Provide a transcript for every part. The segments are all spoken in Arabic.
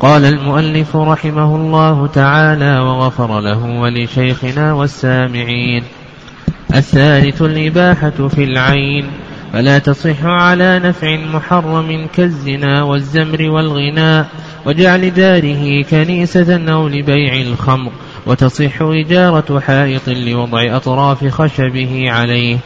قال المؤلف رحمه الله تعالى وغفر له ولشيخنا والسامعين. الثالث الإباحة في العين. فلا تصح على نفع محرم كالزنا والزمر والغناء وجعل داره كنيسة أو لبيع الخمر وتصح إجارة حائط لوضع أطراف خشبه عليه.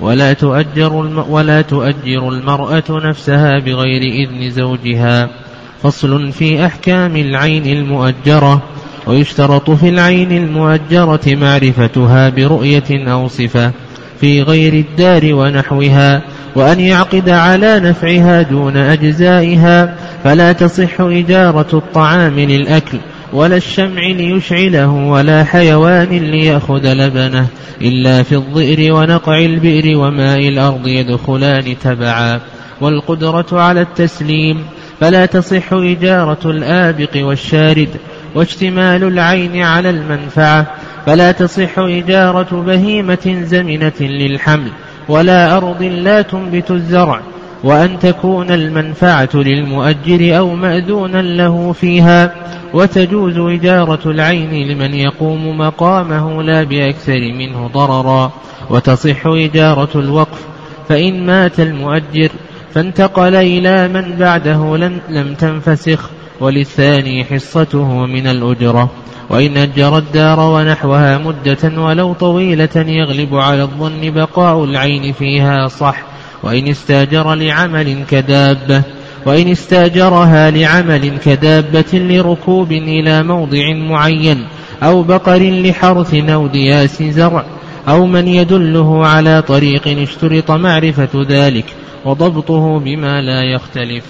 ولا تؤجر, ولا تؤجر المرأة نفسها بغير إذن زوجها. فصل في أحكام العين المؤجرة ويشترط في العين المؤجرة معرفتها برؤية أو صفة في غير الدار ونحوها وأن يعقد على نفعها دون أجزائها فلا تصح إجارة الطعام للأكل ولا الشمع ليشعله ولا حيوان ليأخذ لبنه إلا في الظئر ونقع البئر وماء الأرض يدخلان تبعا والقدرة على التسليم فلا تصح إجارة الآبق والشارد واشتمال العين على المنفعة. فلا تصح إجارة بهيمة زمنة للحمل ولا أرض لا تنبت الزرع وأن تكون المنفعة للمؤجر أو مأذونا له فيها. وتجوز إجارة العين لمن يقوم مقامه لا بأكثر منه ضررا. وتصح إجارة الوقف فإن مات المؤجر فانتقل إلى من بعده لم تنفسخ وللثاني حصته من الأجرة. وإن أجر الدار ونحوها مدة ولو طويلة يغلب على الظن بقاء العين فيها صح. وإن استاجر لعمل كدابة وإن استاجرها لعمل كدابة لركوب إلى موضع معين أو بقر لحرث أو دياس زرع. أو من يدله على طريق اشترط معرفة ذلك وضبطه بما لا يختلف.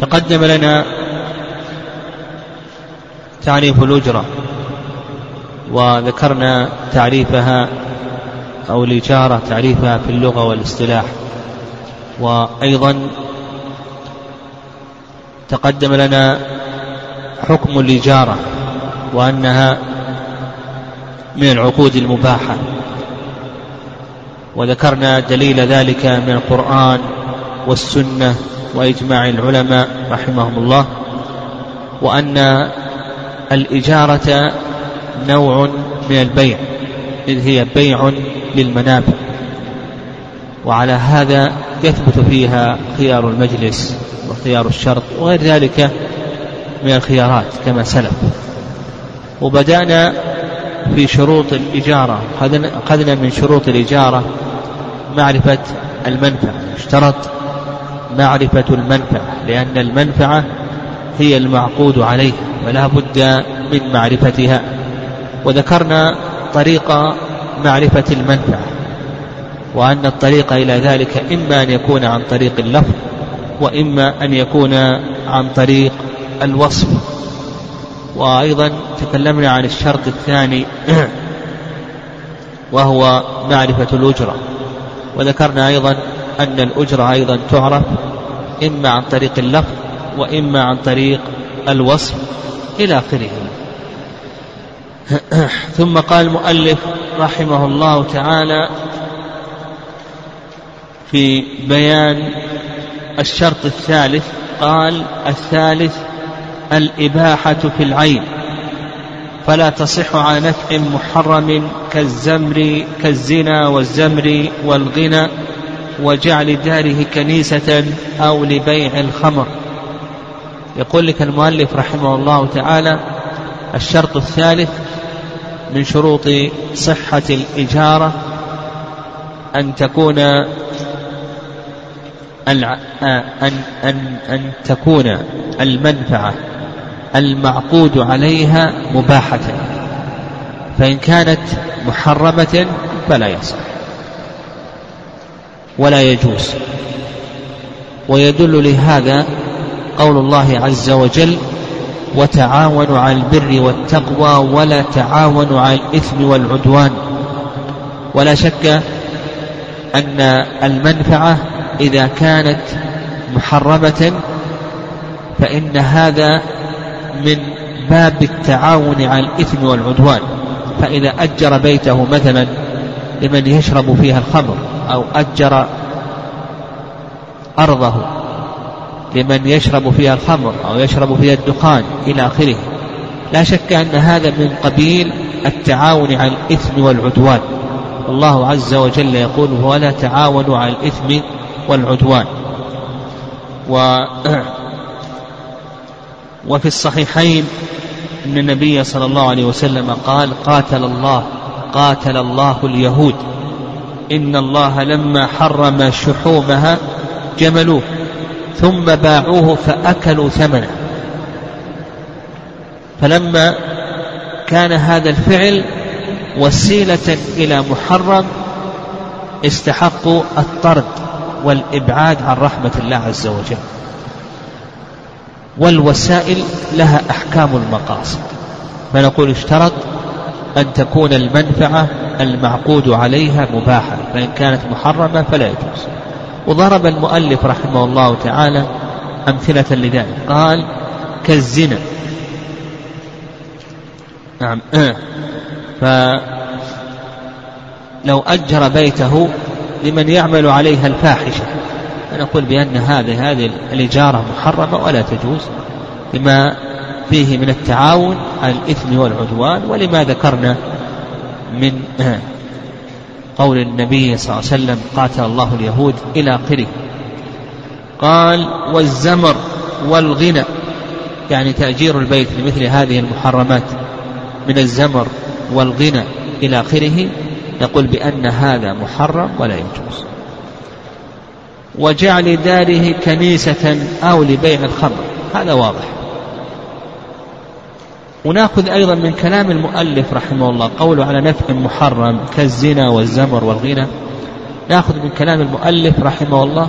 تقدم لنا تعريف الأجرة وذكرنا تعريفها أو الإجارة تعريفها في اللغة والاصطلاح. وأيضا تقدم لنا حكم الإجارة وأنها من العقود المباحة. وذكرنا دليل ذلك من القرآن والسنة وإجماع العلماء رحمهم الله وأن الإجارة نوع من البيع إذ هي بيع للمنافع وعلى هذا يثبت فيها خيار المجلس وخيار الشرط وغير ذلك من الخيارات كما سلف. وبدأنا في شروط الإجارة. أخذنا من شروط الإجارة معرفة المنفعة. اشترط معرفة المنفعة لأن المنفعة هي المعقود عليه ولا بد من معرفتها. وذكرنا طريق معرفة المنفعة وأن الطريق إلى ذلك إما أن يكون عن طريق اللفظ وإما أن يكون عن طريق الوصف. وأيضا تكلمنا عن الشرط الثاني وهو معرفة الأجرة. وذكرنا أيضا أن الأجرة أيضا تعرف إما عن طريق اللفظ وإما عن طريق الوصف إلى آخره. ثم قال المؤلف رحمه الله تعالى في بيان الشرط الثالث قال الثالث الإباحة في العين فلا تصح على نفع محرم كالزمر كالزنا والزمر والغنى وجعل داره كنيسة أو لبيع الخمر. يقول لك المؤلف رحمه الله تعالى الشرط الثالث من شروط صحة الإجارة أن تكون أن أن أن تكون المنفعة. المعقود عليها مباحة. فإن كانت محرمة فلا يصح ولا يجوز. ويدل لهذا قول الله عز وجل وتعاونوا على البر والتقوى ولا تعاونوا على الإثم والعدوان. ولا شك أن المنفعة إذا كانت محرمة فإن هذا من باب التعاون على الإثم والعدوان فإذا أجر بيته مثلا لمن يشرب فيها الخمر أو أجر أرضه لمن يشرب فيها الخمر أو يشرب فيها الدخان إلى آخره. لا شك أن هذا من قبيل التعاون على الإثم والعدوان. الله عز وجل يقول ولا تعاونوا على الإثم والعدوان. و وفي الصحيحين أن النبي صلى الله عليه وسلم قال قاتل الله قاتل الله اليهود. إن الله لما حرم شحومها جملوه ثم باعوه فأكلوا ثمنه. فلما كان هذا الفعل وسيلة إلى محرم استحقوا الطرد والإبعاد عن رحمة الله عز وجل. والوسائل لها أحكام المقاصد. فنقول اشترط أن تكون المنفعة المعقود عليها مباحة فإن كانت محرمة فلا يجوز. وضرب المؤلف رحمه الله تعالى أمثلة لذلك. قال كالزنا. نعم. فلو أجر بيته لمن يعمل عليها الفاحشة. فنقول بأن هذه هذه الإجارة محرمة ولا تجوز لما فيه من التعاون على الإثم والعدوان ولما ذكرنا من قول النبي صلى الله عليه وسلم قاتل الله اليهود إلى آخره. قال والزمر والغنى يعني تأجير البيت لمثل هذه المحرمات. من الزمر والغنى إلى آخره نقول بأن هذا محرم ولا يجوز. وجعل داره كنيسة أو لبيع الخمر. هذا واضح. ونأخذ أيضا من كلام المؤلف رحمه الله قوله على نفع محرم كالزنا والزمر والغنى. نأخذ من كلام المؤلف رحمه الله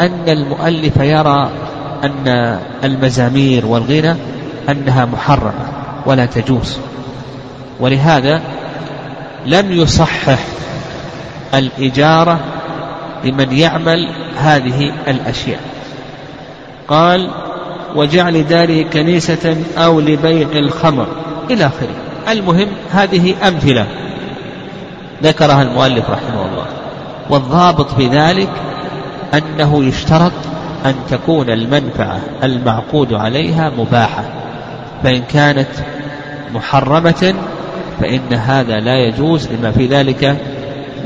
أن المؤلف يرى أن المزامير والغنى أنها محرمة ولا تجوز. ولهذا لم يصحح الإجارة لمن يعمل هذه الأشياء. قال وجعل داره كنيسة أو لبيع الخمر إلى آخره. المهم هذه أمثلة ذكرها المؤلف رحمه الله. والضابط في ذلك أنه يشترط أن تكون المنفعة المعقود عليها مباحة. فإن كانت محرمة فإن هذا لا يجوز لما في ذلك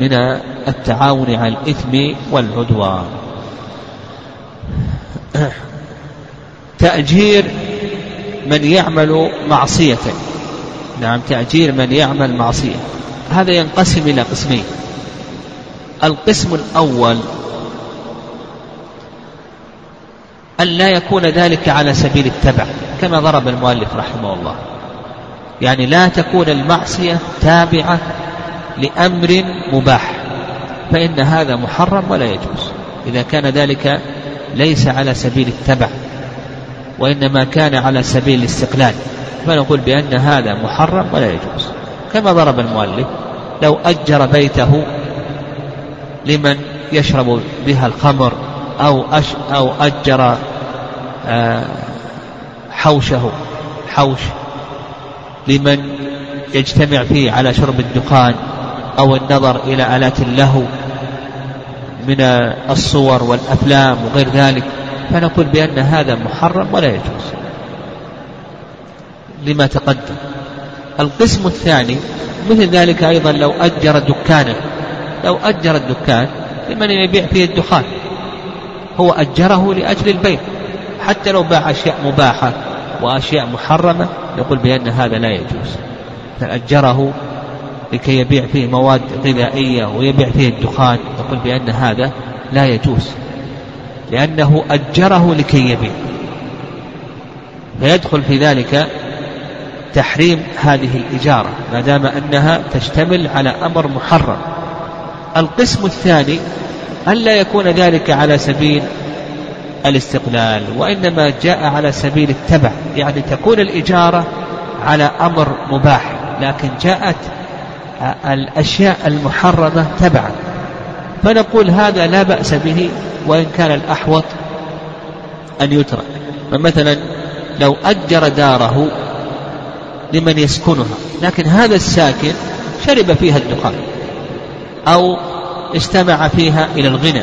من التعاون على الإثم والعدوان. تأجير من يعمل معصية نعم تأجير من يعمل معصية هذا ينقسم إلى قسمين. القسم الأول أن لا يكون ذلك على سبيل التبع كما ضرب المؤلف رحمه الله. يعني لا تكون المعصية تابعة لأمر مباح. فإن هذا محرم ولا يجوز. إذا كان ذلك ليس على سبيل التبع وإنما كان على سبيل الاستقلال. فنقول بأن هذا محرم ولا يجوز. كما ضرب المؤلف لو أجر بيته لمن يشرب بها الخمر أو أش أو أجر آه، حوشه حوش لمن يجتمع فيه على شرب الدخان أو النظر إلى آلات اللهو من الصور والأفلام وغير ذلك فنقول بأن هذا محرم ولا يجوز. لما تقدم. القسم الثاني مثل ذلك أيضا لو أجر دكانا. لو أجر الدكان لمن يبيع فيه الدخان. هو أجره لأجل البيع. حتى لو باع أشياء مباحة وأشياء محرمة يقول بأن هذا لا يجوز. فأجره لكي يبيع فيه مواد غذائية ويبيع فيه الدخان. يقول بأن هذا لا يجوز. لأنه أجره لكي يبيع. فيدخل في ذلك تحريم هذه الإجارة ما دام أنها تشتمل على أمر محرم. القسم الثاني ألا يكون ذلك على سبيل الاستقلال وإنما جاء على سبيل التبع. يعني تكون الإجارة على أمر مباح لكن جاءت الأشياء المحرمة تبعا. فنقول هذا لا بأس به وإن كان الأحوط أن يترك. فمثلا لو أجر داره لمن يسكنها لكن هذا الساكن شرب فيها الدخان أو استمع فيها إلى الغنى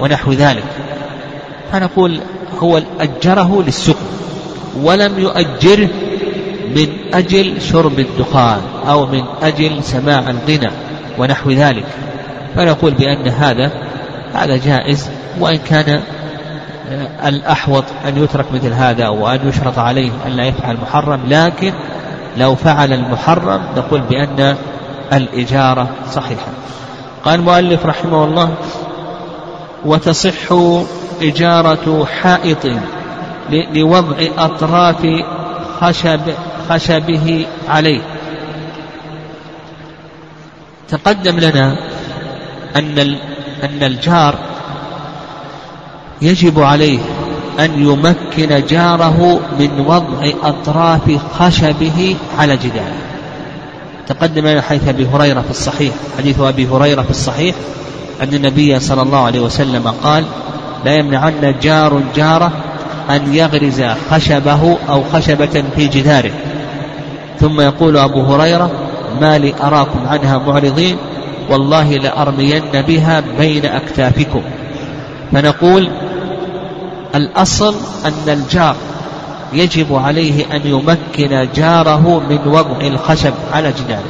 ونحو ذلك. فنقول هو أجره للسكن ولم يؤجره من أجل شرب الدخان أو من أجل سماع الغنى ونحو ذلك. فنقول بأن هذا هذا جائز وإن كان الأحوط أن يترك مثل هذا وأن يشرط عليه أن لا يفعل محرم لكن لو فعل المحرم نقول بأن الإجارة صحيحة. قال المؤلف رحمه الله وتصح إجارة حائط لوضع أطراف خشب خشبه عليه. تقدم لنا أن أن الجار يجب عليه أن يمكن جاره من وضع أطراف خشبه على جداره. تقدم لنا حيث أبي هريرة في الصحيح. حديث أبي هريرة في الصحيح. أن النبي صلى الله عليه وسلم قال لا يمنعن جار جاره أن يغرز خشبه أو خشبة في جداره. ثم يقول أبو هريرة ما لي أراكم عنها معرضين والله لأرمين بها بين أكتافكم. فنقول الأصل أن الجار يجب عليه أن يمكن جاره من وضع الخشب على جداره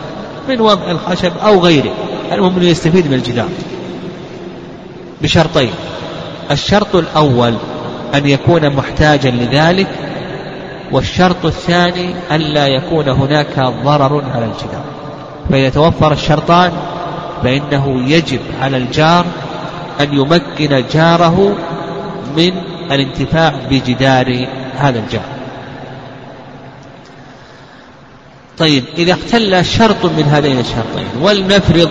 من وضع الخشب أو غيره المهم يستفيد من الجدار. بشرطين الشرط الأول أن يكون محتاجا لذلك والشرط الثاني ألا يكون هناك ضرر على الجدار. فإذا توفر الشرطان فإنه يجب على الجار أن يمكن جاره من الانتفاع بجدار هذا الجار. طيب إذا اختل شرط من هذين الشرطين ولنفرض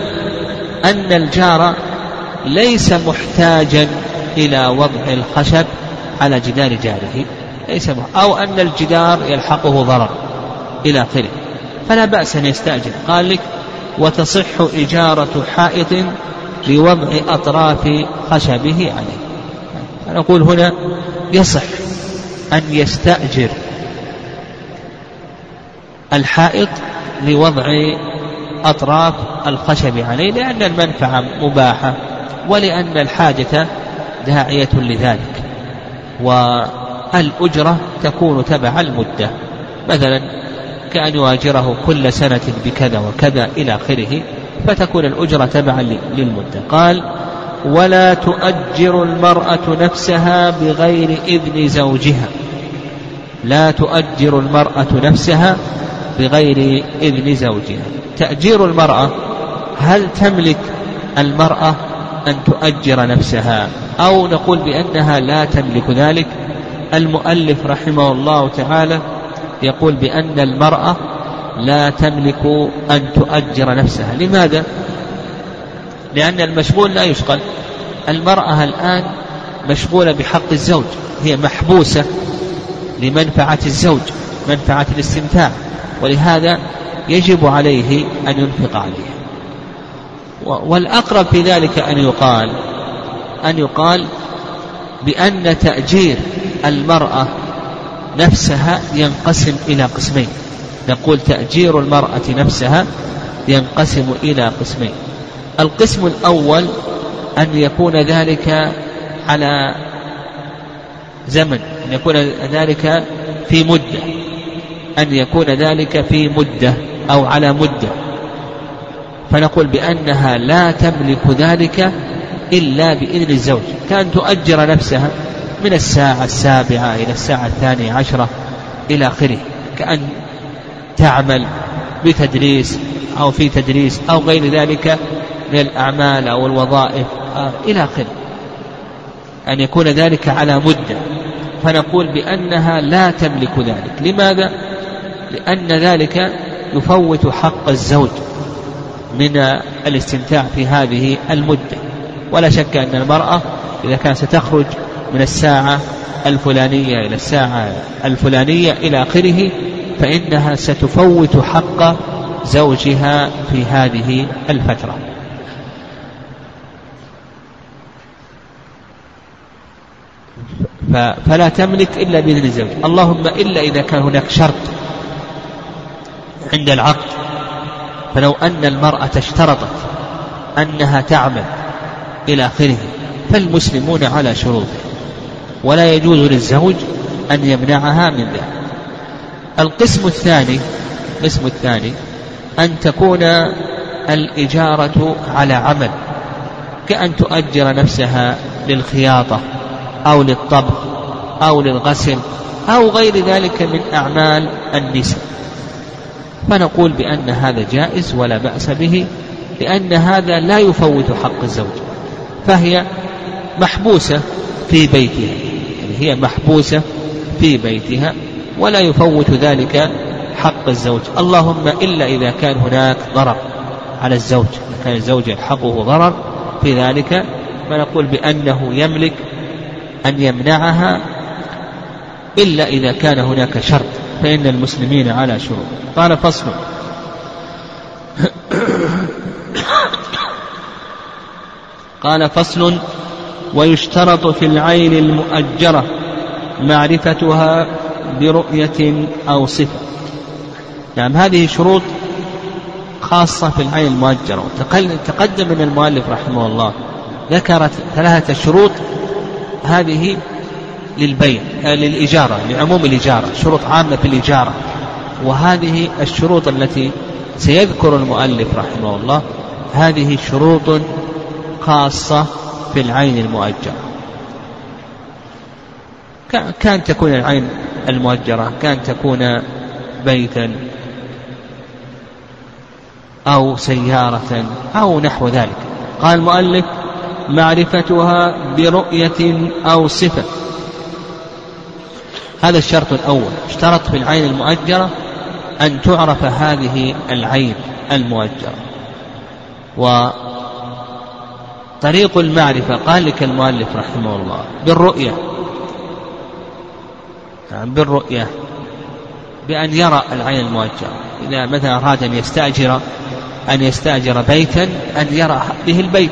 أن الجار ليس محتاجا إلى وضع الخشب على جدار جاره ليس أو أن الجدار يلحقه ضرر إلى آخره. فلا بأس أن يستأجر. قال لك وتصح إجارة حائط لوضع أطراف خشبه عليه. نقول هنا يصح أن يستأجر الحائط لوضع أطراف الخشب عليه لأن المنفعة مباحة ولأن الحاجة داعية لذلك. والأجرة تكون تبع المدة. مثلا كأن يواجره كل سنة بكذا وكذا إلى آخره فتكون الأجرة تبعا للمدة. قال ولا تؤجر المرأة نفسها بغير إذن زوجها. لا تؤجر المرأة نفسها بغير إذن زوجها. تأجير المرأة هل تملك المرأة أن تؤجر نفسها؟ أو نقول بأنها لا تملك ذلك. المؤلف رحمه الله تعالى يقول بأن المرأة لا تملك أن تؤجر نفسها. لماذا؟ لأن المشغول لا يشغل. المرأة الآن مشغولة بحق الزوج. هي محبوسة لمنفعة الزوج منفعة الاستمتاع ولهذا يجب عليه أن ينفق عليها. والأقرب في ذلك أن يقال أن يقال بأن تأجير المرأة نفسها ينقسم إلى قسمين. نقول تأجير المرأة نفسها ينقسم إلى قسمين. القسم الأول أن يكون ذلك على زمن أن يكون ذلك في مدة أن يكون ذلك في مدة أو على مدة. فنقول بأنها لا تملك ذلك إلا بإذن الزوج كأن تؤجر نفسها من الساعة السابعة إلى الساعة الثانية عشرة إلى آخره كأن تعمل بتدريس أو في تدريس أو غير ذلك من الأعمال أو الوظائف آه، إلى آخره. أن يكون ذلك على مدة. فنقول بأنها لا تملك ذلك. لماذا؟ لأن ذلك يفوت حق الزوج من الاستمتاع في هذه المدة. ولا شك أن المرأة إذا كانت ستخرج من الساعة الفلانية إلى الساعة الفلانية إلى آخره فإنها ستفوت حق زوجها في هذه الفترة. فلا تملك إلا بإذن الزوج. اللهم إلا إذا كان هناك شرط عند العقد فلو أن المرأة اشترطت أنها تعمل إلى آخره. فالمسلمون على شروطه ولا يجوز للزوج أن يمنعها من ذلك. القسم الثاني القسم الثاني أن تكون الإجارة على عمل. كأن تؤجر نفسها للخياطة أو للطبخ أو للغسل أو غير ذلك من أعمال النساء. فنقول بأن هذا جائز ولا بأس به لأن هذا لا يفوت حق الزوج. فهي محبوسة في بيتها. يعني هي محبوسة في بيتها ولا يفوت ذلك حق الزوج. اللهم إلا إذا كان هناك ضرر على الزوج إذا كان الزوج يلحقه ضرر في ذلك فنقول بأنه يملك أن يمنعها إلا إذا كان هناك شرط فإن المسلمين على شروط. قال فصل. قال فصل ويشترط في العين المؤجرة معرفتها برؤية أو صفة. نعم هذه شروط خاصة في العين المؤجرة. تقدم من المؤلف رحمه الله ذكرت ثلاثة شروط هذه للبيع آه، للإجارة لعموم الإجارة شروط عامة في الإجارة. وهذه الشروط التي سيذكر المؤلف رحمه الله هذه شروط خاصة في العين المؤجرة. كان تكون العين المؤجرة كان تكون بيتا أو سيارة أو نحو ذلك. قال المؤلف معرفتها برؤية أو صفة. هذا الشرط الأول. اشترط في العين المؤجرة أن تعرف هذه العين المؤجرة. وطريق المعرفة قال لك المؤلف رحمه الله بالرؤية. يعني بالرؤية. بأن يرى العين المؤجرة. إذا مثلا أراد أن يستأجر أن يستأجر بيتا أن يرى به البيت.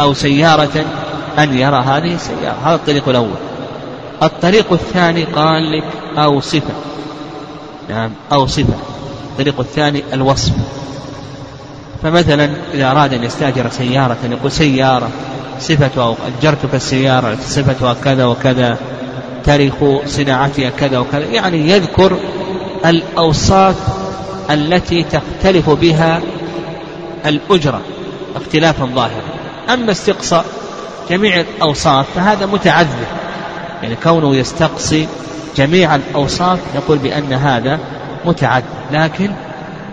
أو سيارة أن يرى هذه السيارة. هذا الطريق الأول. الطريق الثاني قال لك أو صفة نعم أو صفة الطريق الثاني الوصف. فمثلا إذا أراد أن يستأجر سيارة يقول سيارة صفتها أجرتك السيارة صفتها كذا وكذا تاريخ صناعتها كذا وكذا يعني يذكر الأوصاف التي تختلف بها الأجرة اختلافا ظاهرا. أما استقصاء جميع الأوصاف فهذا متعذر يعني كونه يستقصي جميع الأوصاف نقول بأن هذا متعد لكن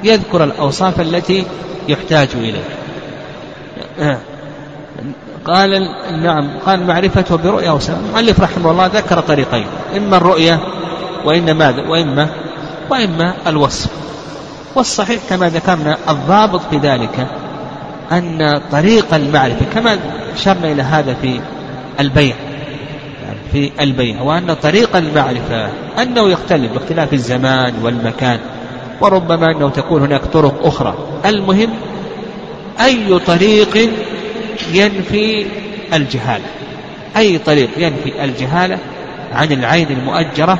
يذكر الأوصاف التي يحتاج إليها قال نعم قال معرفته برؤيا وسلام. المؤلف رحمه الله ذكر طريقين إما الرؤية وإما ماذا؟ وإما وإما الوصف. والصحيح كما ذكرنا الضابط في ذلك أن طريق المعرفة كما أشرنا إلى هذا في البيع في البيع وأن طريق المعرفة أنه يختلف باختلاف الزمان والمكان. وربما أنه تكون هناك طرق أخرى. المهم أي طريق ينفي الجهالة؟ أي طريق ينفي الجهالة عن العين المؤجرة؟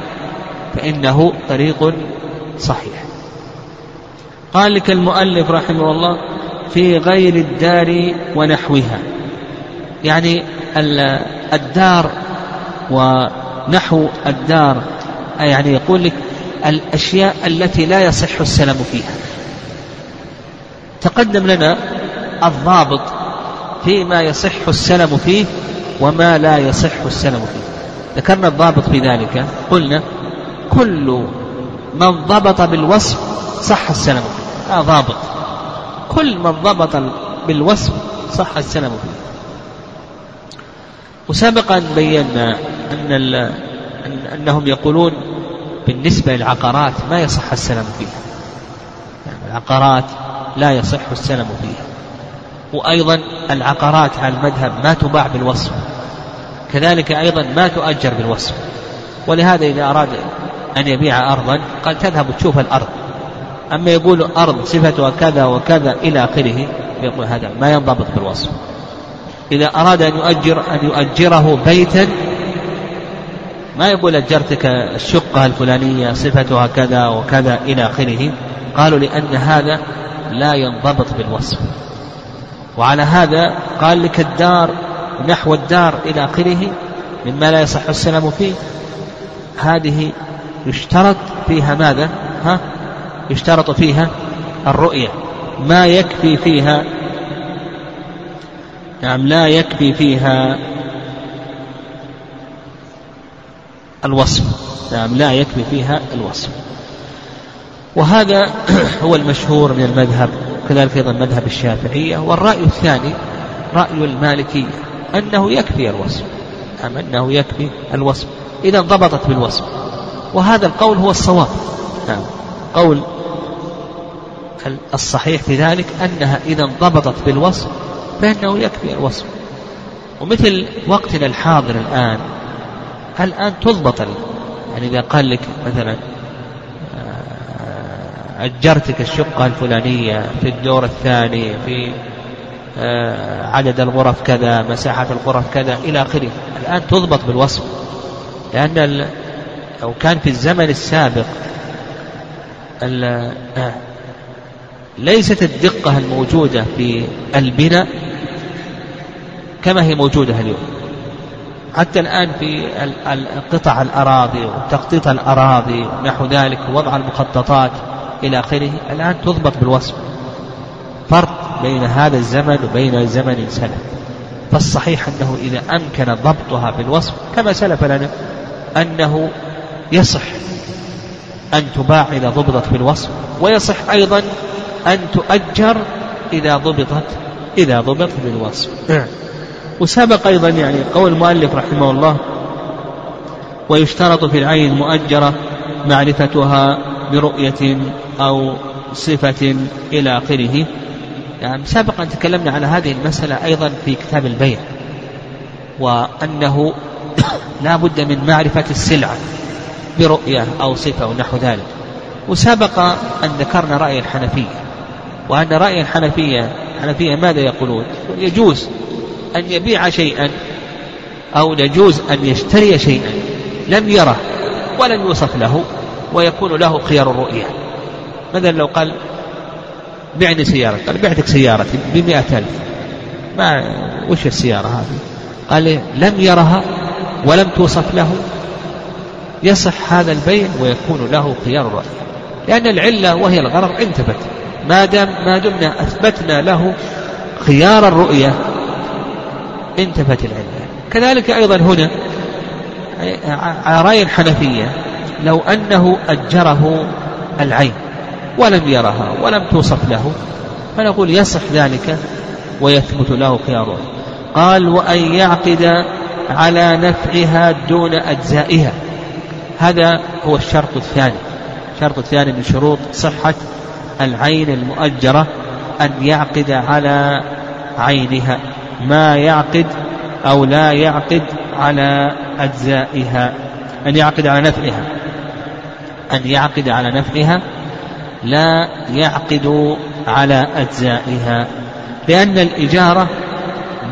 فإنه طريق صحيح. قال لك المؤلف رحمه الله في غير الدار ونحوها. يعني الدار ونحو الدار. يعني يقول لك الأشياء التي لا يصح السلام فيها. تقدم لنا الضابط فيما يصح السلم فيه وما لا يصح السلم فيه. ذكرنا الضابط في ذلك. قلنا كل من ضبط بالوصف صح السلم فيه. هذا ضابط. كل من ضبط بالوصف صح السلم فيه. وسبقا بينا أن أنهم يقولون بالنسبة للعقارات ما يصح السلم فيها. يعني العقارات لا يصح السلم فيها. وأيضا العقارات على المذهب ما تباع بالوصف. كذلك أيضا ما تؤجر بالوصف. ولهذا إذا أراد أن يبيع أرضا قال تذهب تشوف الأرض. أما يقول أرض صفتها كذا وكذا إلى آخره يقول هذا ما ينضبط بالوصف. إذا أراد أن يؤجر أن يؤجره بيتا ما يقول أجرتك الشقة الفلانية صفتها كذا وكذا إلى آخره؟ قالوا لأن هذا لا ينضبط بالوصف. وعلى هذا قال لك الدار نحو الدار إلى آخره مما لا يصح السلام فيه. هذه يشترط فيها ماذا؟ ها؟ يشترط فيها الرؤية. ما يكفي فيها؟ نعم لا يكفي فيها الوصف. نعم لا يكفي فيها الوصف. وهذا هو المشهور من المذهب كذلك أيضا مذهب الشافعية. والرأي الثاني رأي المالكية أنه يكفي الوصف. نعم أنه يكفي الوصف. إذا ضبطت بالوصف. وهذا القول هو الصواب. نعم قول الصحيح في ذلك أنها إذا انضبطت بالوصف فإنه يكفي الوصف. ومثل وقتنا الحاضر الآن الآن تضبط يعني إذا قال لك مثلا آه، أجرتك الشقة الفلانية في الدور الثاني في آه، عدد الغرف كذا مساحة الغرف كذا إلى آخره. الآن تضبط بالوصف. لأن لو كان في الزمن السابق آه، ليست الدقة الموجودة في البناء كما هي موجودة اليوم. حتى الآن في قطع الأراضي وتخطيط الأراضي ونحو ذلك ووضع المخططات إلى آخره الآن تضبط بالوصف. فرق بين هذا الزمن وبين زمن سلف. فالصحيح أنه إذا أمكن ضبطها بالوصف كما سلف لنا أنه يصح أن تباع إذا ضبطت بالوصف ويصح أيضا أن تؤجر إذا ضبطت إذا ضبطت بالوصف. وسبق أيضا يعني قول المؤلف رحمه الله ويشترط في العين المؤجرة معرفتها برؤية أو صفة إلى آخره. يعني أن تكلمنا على هذه المسألة أيضا في كتاب البيع وأنه لا بد من معرفة السلعة برؤية أو صفة ونحو ذلك. وسبق أن ذكرنا رأي الحنفية وأن رأي الحنفية الحنفية ماذا يقولون؟ يجوز أن يبيع شيئا أو يجوز أن يشتري شيئا. لم يره ولم يوصف له ويكون له خيار الرؤية. مثلا لو قال بعني سيارة قال بعتك سيارتي بمئة ألف. ما وش السيارة هذه؟ قال لم يرها ولم توصف له. يصح هذا البيع ويكون له خيار الرأي لأن العلة وهي الغرض انتبت. ما دام ما دمنا أثبتنا له خيار الرؤية انتفت العلة. كذلك أيضا هنا على رأي الحنفية لو أنه أجره العين ولم يرها ولم توصف له فنقول يصح ذلك ويثبت له خياره. قال وأن يعقد على نفعها دون أجزائها. هذا هو الشرط الثاني. الشرط الثاني من شروط صحة العين المؤجرة أن يعقد على عينها. ما يعقد أو لا يعقد على أجزائها. أن يعقد على نفعها. أن يعقد على نفعها لا يعقد على أجزائها. لأن الإجارة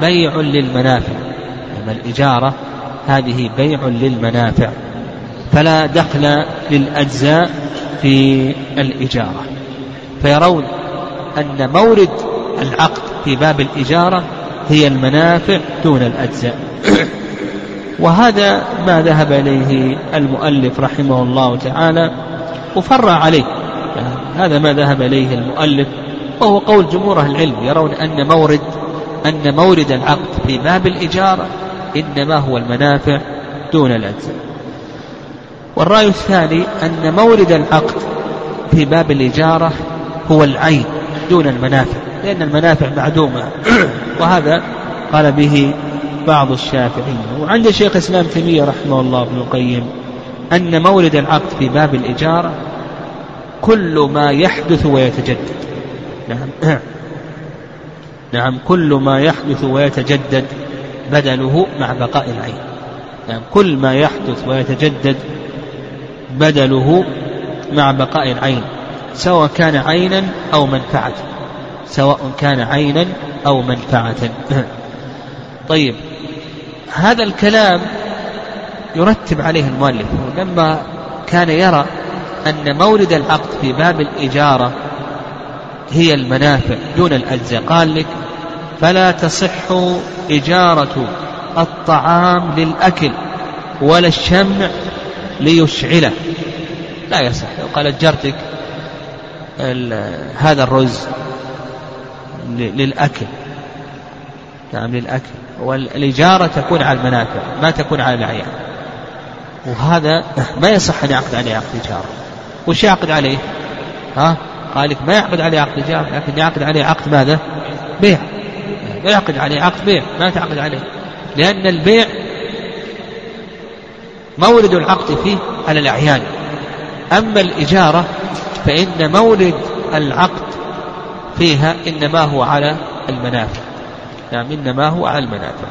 بيع للمنافع. أما الإجارة هذه بيع للمنافع. فلا دخل للأجزاء في الإجارة. فيرون أن مورد العقد في باب الإجارة هي المنافع دون الأجزاء. وهذا ما ذهب إليه المؤلف رحمه الله تعالى وفرع عليه. هذا ما ذهب إليه المؤلف وهو قول جمهور العلم يرون أن مورد أن مورد العقد في باب الإجارة إنما هو المنافع دون الأجزاء. والرأي الثاني أن مورد العقد في باب الإجارة هو العين دون المنافع. لأن المنافع معدومة. وهذا قال به بعض الشافعية وعند شيخ الإسلام تيمية رحمه الله ابن القيم أن مورد العقد في باب الإجارة كل ما يحدث ويتجدد. نعم. نعم كل ما يحدث ويتجدد بدله مع بقاء العين. نعم كل ما يحدث ويتجدد بدله مع بقاء العين سواء كان عينا أو منفعة. سواء كان عينا أو منفعة. طيب هذا الكلام يرتب عليه المؤلف. لما كان يرى أن مورد العقد في باب الإجارة هي المنافع دون الأجزاء قال لك فلا تصح إجارة الطعام للأكل ولا الشمع ليشعله. لا يصح. لو قال أجرتك هذا الرز للأكل. نعم للأكل. والإجارة تكون على المنافع ما تكون على الأعيان وهذا ما يصح أن يعقد عليه عقد إجارة وش يعقد عليه؟ ها؟ قال لك ما يعقد عليه عقد إجارة لكن يعقد عليه عقد ماذا؟ بيع. ما يعقد عليه عقد بيع ما تعقد عليه. لأن البيع مورد العقد فيه على الأعيان. أما الإجارة فإن مورد العقد فيها إنما هو على المنافع. نعم إنما هو على المنافع.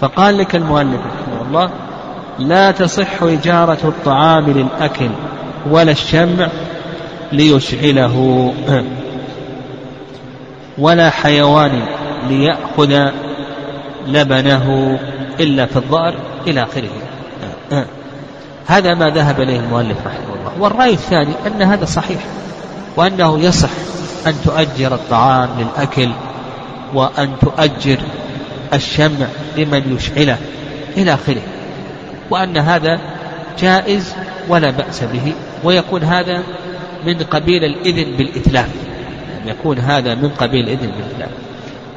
فقال لك المؤلف رحمه الله لا تصح إجارة الطعام للأكل ولا الشمع ليشعله. ولا حيوان ليأخذ لبنه إلا في الظهر إلى آخره. هذا ما ذهب إليه المؤلف رحمه الله. والرأي الثاني أن هذا صحيح وأنه يصح. أن تؤجر الطعام للأكل وأن تؤجر الشمع لمن يشعله إلى آخره وأن هذا جائز ولا بأس به ويكون هذا من قبيل الإذن بالإتلاف يكون هذا من قبيل الإذن بالإتلاف.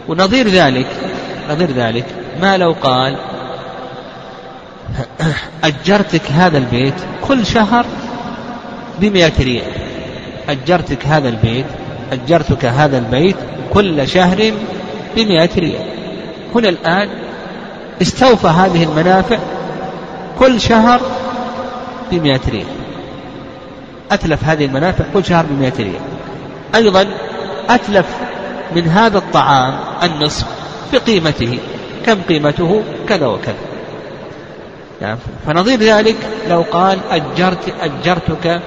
ونظير ذلك نظير ذلك ما لو قال أجرتك هذا البيت كل شهر بمئة ريال أجرتك هذا البيت أجرتك هذا البيت كل شهر بمئة ريال. هنا الآن استوفى هذه المنافع كل شهر بمئة ريال. أتلف هذه المنافع كل شهر بمئة ريال. أيضا أتلف من هذا الطعام النصف بقيمته كم قيمته؟ كذا وكذا. يعني فنظير ذلك لو قال أجرت أجرتك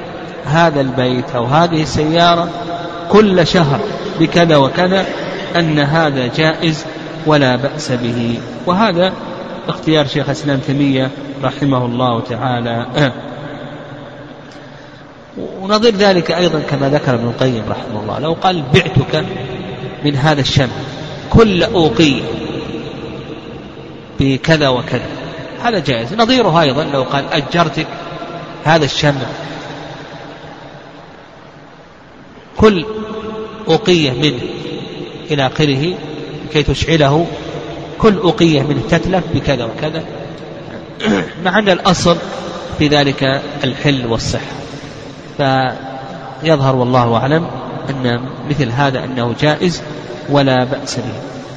هذا البيت أو هذه السيارة كل شهر بكذا وكذا أن هذا جائز ولا بأس به. وهذا اختيار شيخ الإسلام تيمية رحمه الله تعالى. ونظير ذلك أيضا كما ذكر ابن القيم رحمه الله. لو قال بعتك من هذا الشمع كل أوقية بكذا وكذا هذا جائز. نظيره أيضا لو قال أجرتك هذا الشمع كل أوقية منه إلى آخره كي تشعله كل أوقية منه تتلف بكذا وكذا. مع أن الأصل في ذلك الحل والصحة. فيظهر والله أعلم أن مثل هذا أنه جائز ولا بأس به.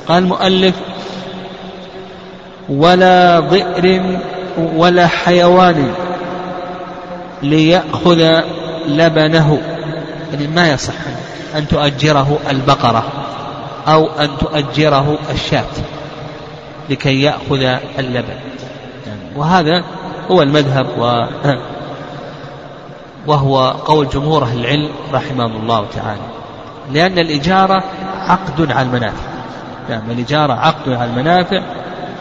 قال المؤلف ولا ضئر ولا حيوان ليأخذ لبنه يعني ما يصح أن تؤجره البقرة أو أن تؤجره الشاة لكي يأخذ اللبن. وهذا هو المذهب و وهو قول جمهور أهل العلم رحمهم الله تعالى. لأن الإجارة عقد على المنافع. نعم الإجارة عقد على المنافع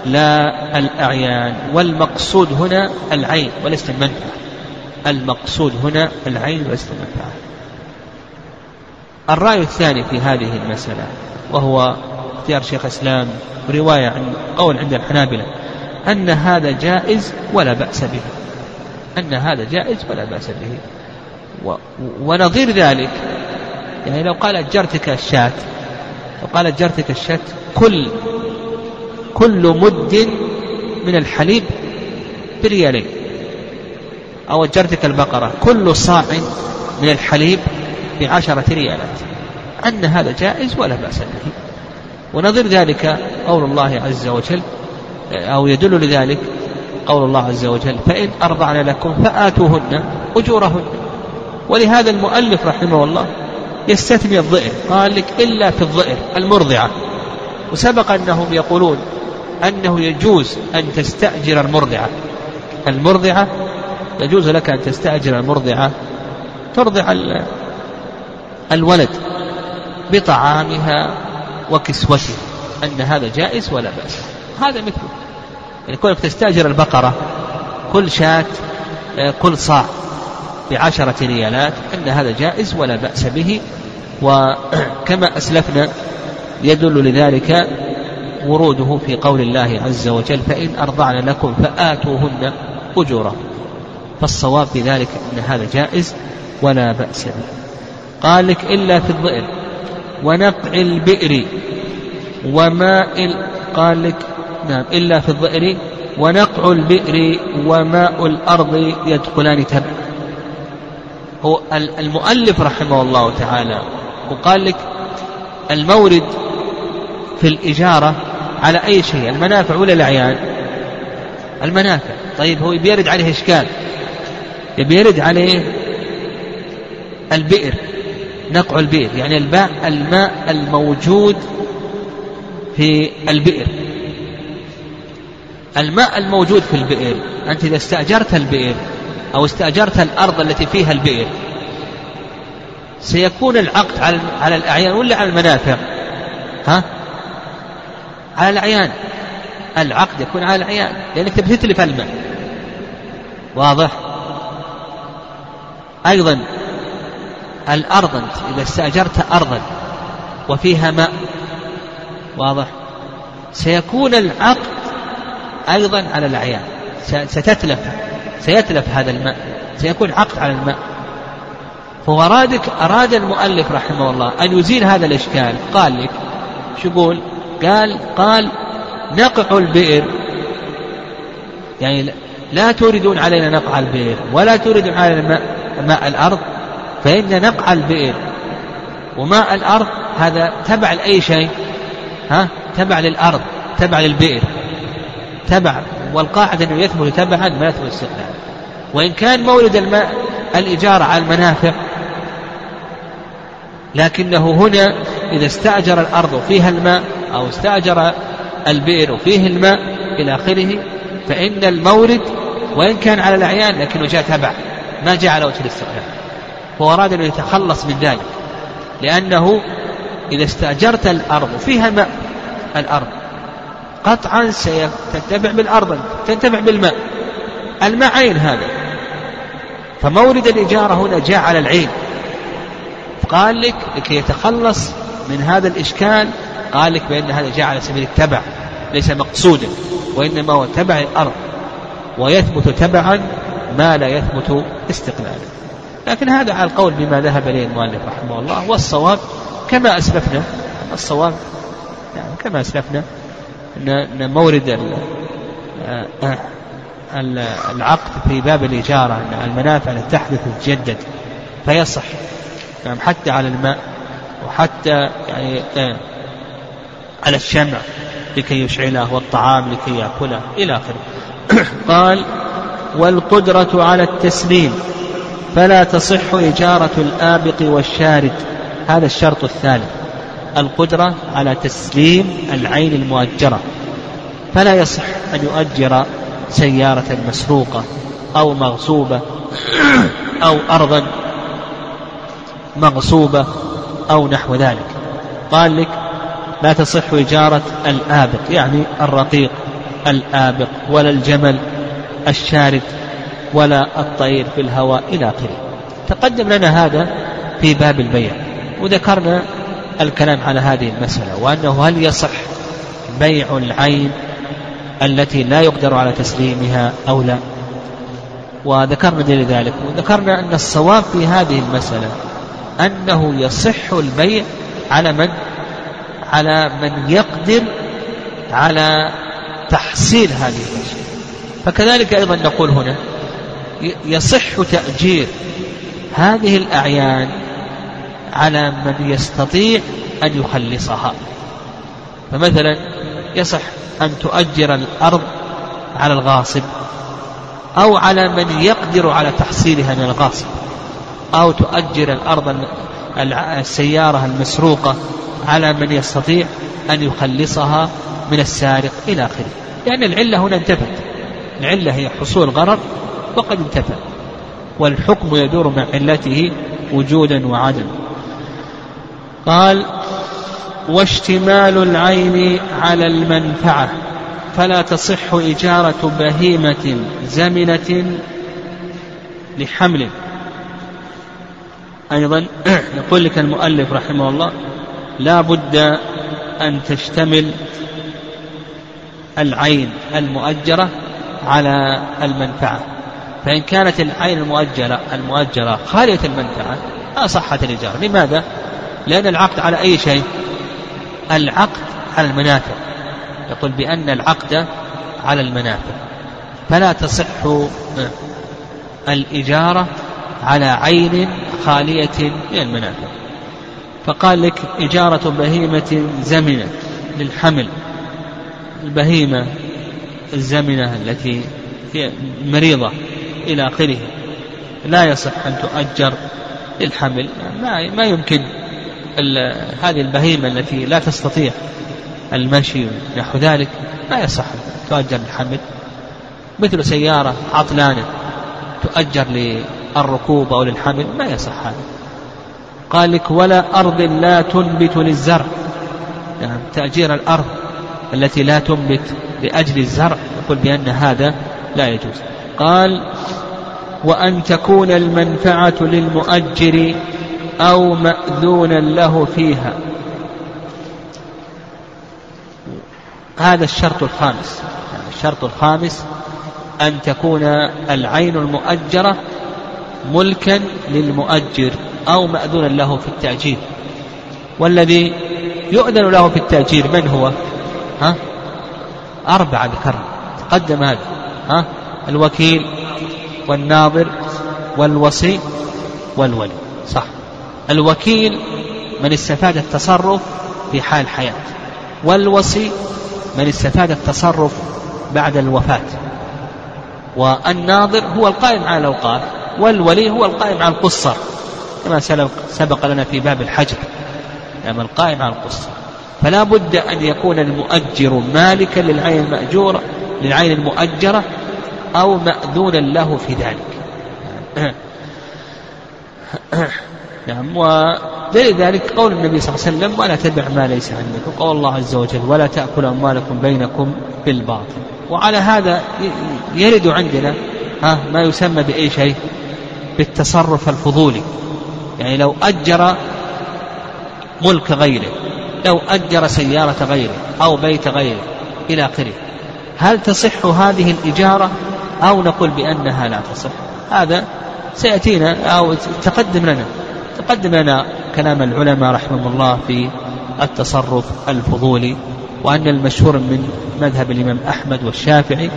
لا الأعيان. والمقصود هنا العين وليس المنفعة. المقصود هنا العين وليس المنفعة. الرأي الثاني في هذه المسألة وهو اختيار شيخ الإسلام رواية عن قول عند الحنابلة أن هذا جائز ولا بأس به. أن هذا جائز ولا بأس به. ونظير ذلك يعني لو قال أجرتك الشاة لو قال أجرتك الشاة كل كل مد من الحليب بريالين أو أجرتك البقرة كل صاع من الحليب بعشرة ريالات. أن هذا جائز ولا بأس به. ونظير ذلك قول الله عز وجل أو يدل لذلك قول الله عز وجل فإن أرضعن لكم فآتوهن أجورهن. ولهذا المؤلف رحمه الله يستثني الضئر. قال لك إلا في الضئر المرضعة. وسبق أنهم يقولون أنه يجوز أن تستأجر المرضعة. المرضعة يجوز لك أن تستأجر المرضعة. ترضع الولد بطعامها وكسوته أن هذا جائز ولا بأس؟ هذا مثله يعني كونك تستأجر البقرة كل شاة آه، كل صاع بعشرة ريالات أن هذا جائز ولا بأس به؟ وكما أسلفنا يدل لذلك وروده في قول الله عز وجل فإن أرضعن لكم فآتوهن أجورا فالصواب في ذلك أن هذا جائز ولا بأس به. قال لك إلا في الظئر ونقع البئر وماء قال لك نعم إلا في الظئر. ونقع البئر وماء الأرض يدخلان تبع. هو المؤلف رحمه الله تعالى وقال لك المورد في الإجارة على أي شيء؟ المنافع ولا الأعيان؟ المنافع. طيب هو بيرد عليه إشكال بيرد عليه البئر. نقع البئر يعني الماء الماء الموجود في البئر الماء الموجود في البئر أنت إذا استأجرت البئر أو استأجرت الأرض التي فيها البئر سيكون العقد على الأعيان ولا على المنافع؟ ها؟ على الأعيان العقد يكون على الأعيان لأنك تبي تتلف الماء واضح؟ أيضا الأرض أنت إذا استأجرت أرضا وفيها ماء واضح؟ سيكون العقد أيضا على الأعيان. ستتلف سيتلف هذا الماء سيكون عقد على الماء. فهو أرادك أراد المؤلف رحمه الله أن يزيل هذا الإشكال. قال لك شو يقول؟ قال قال نقع البئر. يعني لا تريدون علينا نقع البئر ولا تريدون علينا ماء, ماء الأرض. فإن نقع البئر وماء الأرض هذا تبع لأي شيء؟ ها؟ تبع للأرض تبع للبئر. تبع. والقاعدة أنه يثبت تبعا ما يثبت استقلالا وإن كان مورد الماء الإجارة على المنافع لكنه هنا إذا استأجر الأرض فيها الماء أو استأجر البئر وفيه الماء إلى آخره فإن المورد وإن كان على الأعيان لكنه جاء تبع ما جاء على وجه الاستقلال هو أراد أن يتخلص من ذلك. لأنه إذا استأجرت الأرض فيها ماء الأرض. قطعا ستنتفع بالأرض تنتفع بالماء. الماء عين هذا. فمورد الإجارة هنا جاء على العين. قال لك لكي يتخلص من هذا الإشكال قال لك بأن هذا جاء على سبيل التبع ليس مقصودا وإنما هو تبع الأرض. ويثبت تبعا ما لا يثبت استقلالا. لكن هذا على القول بما ذهب إليه المؤلف رحمه الله والصواب كما أسلفنا الصواب يعني كما أسلفنا أن مورد آه، العقد في باب الإجارة أن المنافع التي تحدث تتجدد فيصح. يعني حتى على الماء وحتى يعني آه، على الشمع لكي يشعله والطعام لكي يأكله إلى آخره. قال والقدرة على التسليم. فلا تصح إجارة الآبق والشارد. هذا الشرط الثالث. القدرة على تسليم العين المؤجرة. فلا يصح أن يؤجر سيارة مسروقة أو مغصوبة أو أرضا مغصوبة أو نحو ذلك. قال لك لا تصح إجارة الآبق يعني الرقيق الآبق ولا الجمل الشارد. ولا الطير في الهواء إلى آخره. تقدم لنا هذا في باب البيع وذكرنا الكلام على هذه المسألة وأنه هل يصح بيع العين التي لا يقدر على تسليمها أو لا؟ وذكرنا دليل ذلك وذكرنا أن الصواب في هذه المسألة أنه يصح البيع على من؟ على من يقدر على تحصيل هذه الأشياء فكذلك أيضا نقول هنا يصح تأجير هذه الأعيان على من يستطيع أن يخلصها. فمثلا يصح أن تؤجر الأرض على الغاصب أو على من يقدر على تحصيلها من الغاصب أو تؤجر الأرض السيارة المسروقة على من يستطيع أن يخلصها من السارق إلى آخره. لأن العلة هنا انتفت. العلة هي حصول غرر وقد انتفى. والحكم يدور مع علته وجودا وعدما قال واشتمال العين على المنفعة فلا تصح إجارة بهيمة زمنة لحمل. أيضا يقول لك المؤلف رحمه الله لا بد أن تشتمل العين المؤجرة على المنفعة. فإن كانت العين المؤجرة المؤجرة خالية المنفعة أصحت الإجارة لماذا؟ لأن العقد على أي شيء؟ العقد على المنافع. يقول بأن العقد على المنافع. فلا تصح الإجارة على عين خالية من المنافع. فقال لك إجارة بهيمة زمنة للحمل. البهيمة الزمنة التي هي مريضة. إلى آخره. لا يصح أن تؤجر للحمل. ما ما يمكن هذه البهيمة التي لا تستطيع المشي نحو ذلك. لا يصح تؤجر للحمل. مثل سيارة عطلانة تؤجر للركوب أو للحمل. ما يصح هذا. قال لك ولا أرض لا تنبت للزرع. يعني تأجير الأرض التي لا تنبت لأجل الزرع. يقول بأن هذا لا يجوز. قال وأن تكون المنفعة للمؤجر أو مأذونا له فيها. هذا الشرط الخامس. الشرط الخامس أن تكون العين المؤجرة ملكا للمؤجر أو مأذونا له في التأجير. والذي يؤذن له في التأجير من هو؟ ها؟ أربعة ذكرنا تقدم هذا. ها؟ الوكيل والناظر والوصي والولي. صح. الوكيل من استفاد التصرف في حال حياة. والوصي من استفاد التصرف بعد الوفاة. والناظر هو القائم على الأوقاف والولي هو القائم على القصة كما سبق لنا في باب الحجر. يعني القائم على القصة. فلا بد أن يكون المؤجر مالكا للعين المأجورة للعين المؤجرة أو مأذونا له في ذلك. نعم ولذلك قول النبي صلى الله عليه وسلم ولا تبع ما ليس عندك. وقول الله عز وجل ولا تأكل أموالكم بينكم بالباطل. وعلى هذا يرد عندنا ها ما يسمى بأي شيء؟ بالتصرف الفضولي. يعني لو أجر ملك غيره لو أجر سيارة غيره أو بيت غيره إلى آخره هل تصح هذه الإجارة؟ أو نقول بأنها لا تصح. هذا سيأتينا أو تقدم لنا. تقدم لنا كلام العلماء رحمهم الله في التصرف الفضولي وأن المشهور من مذهب الإمام أحمد والشافعي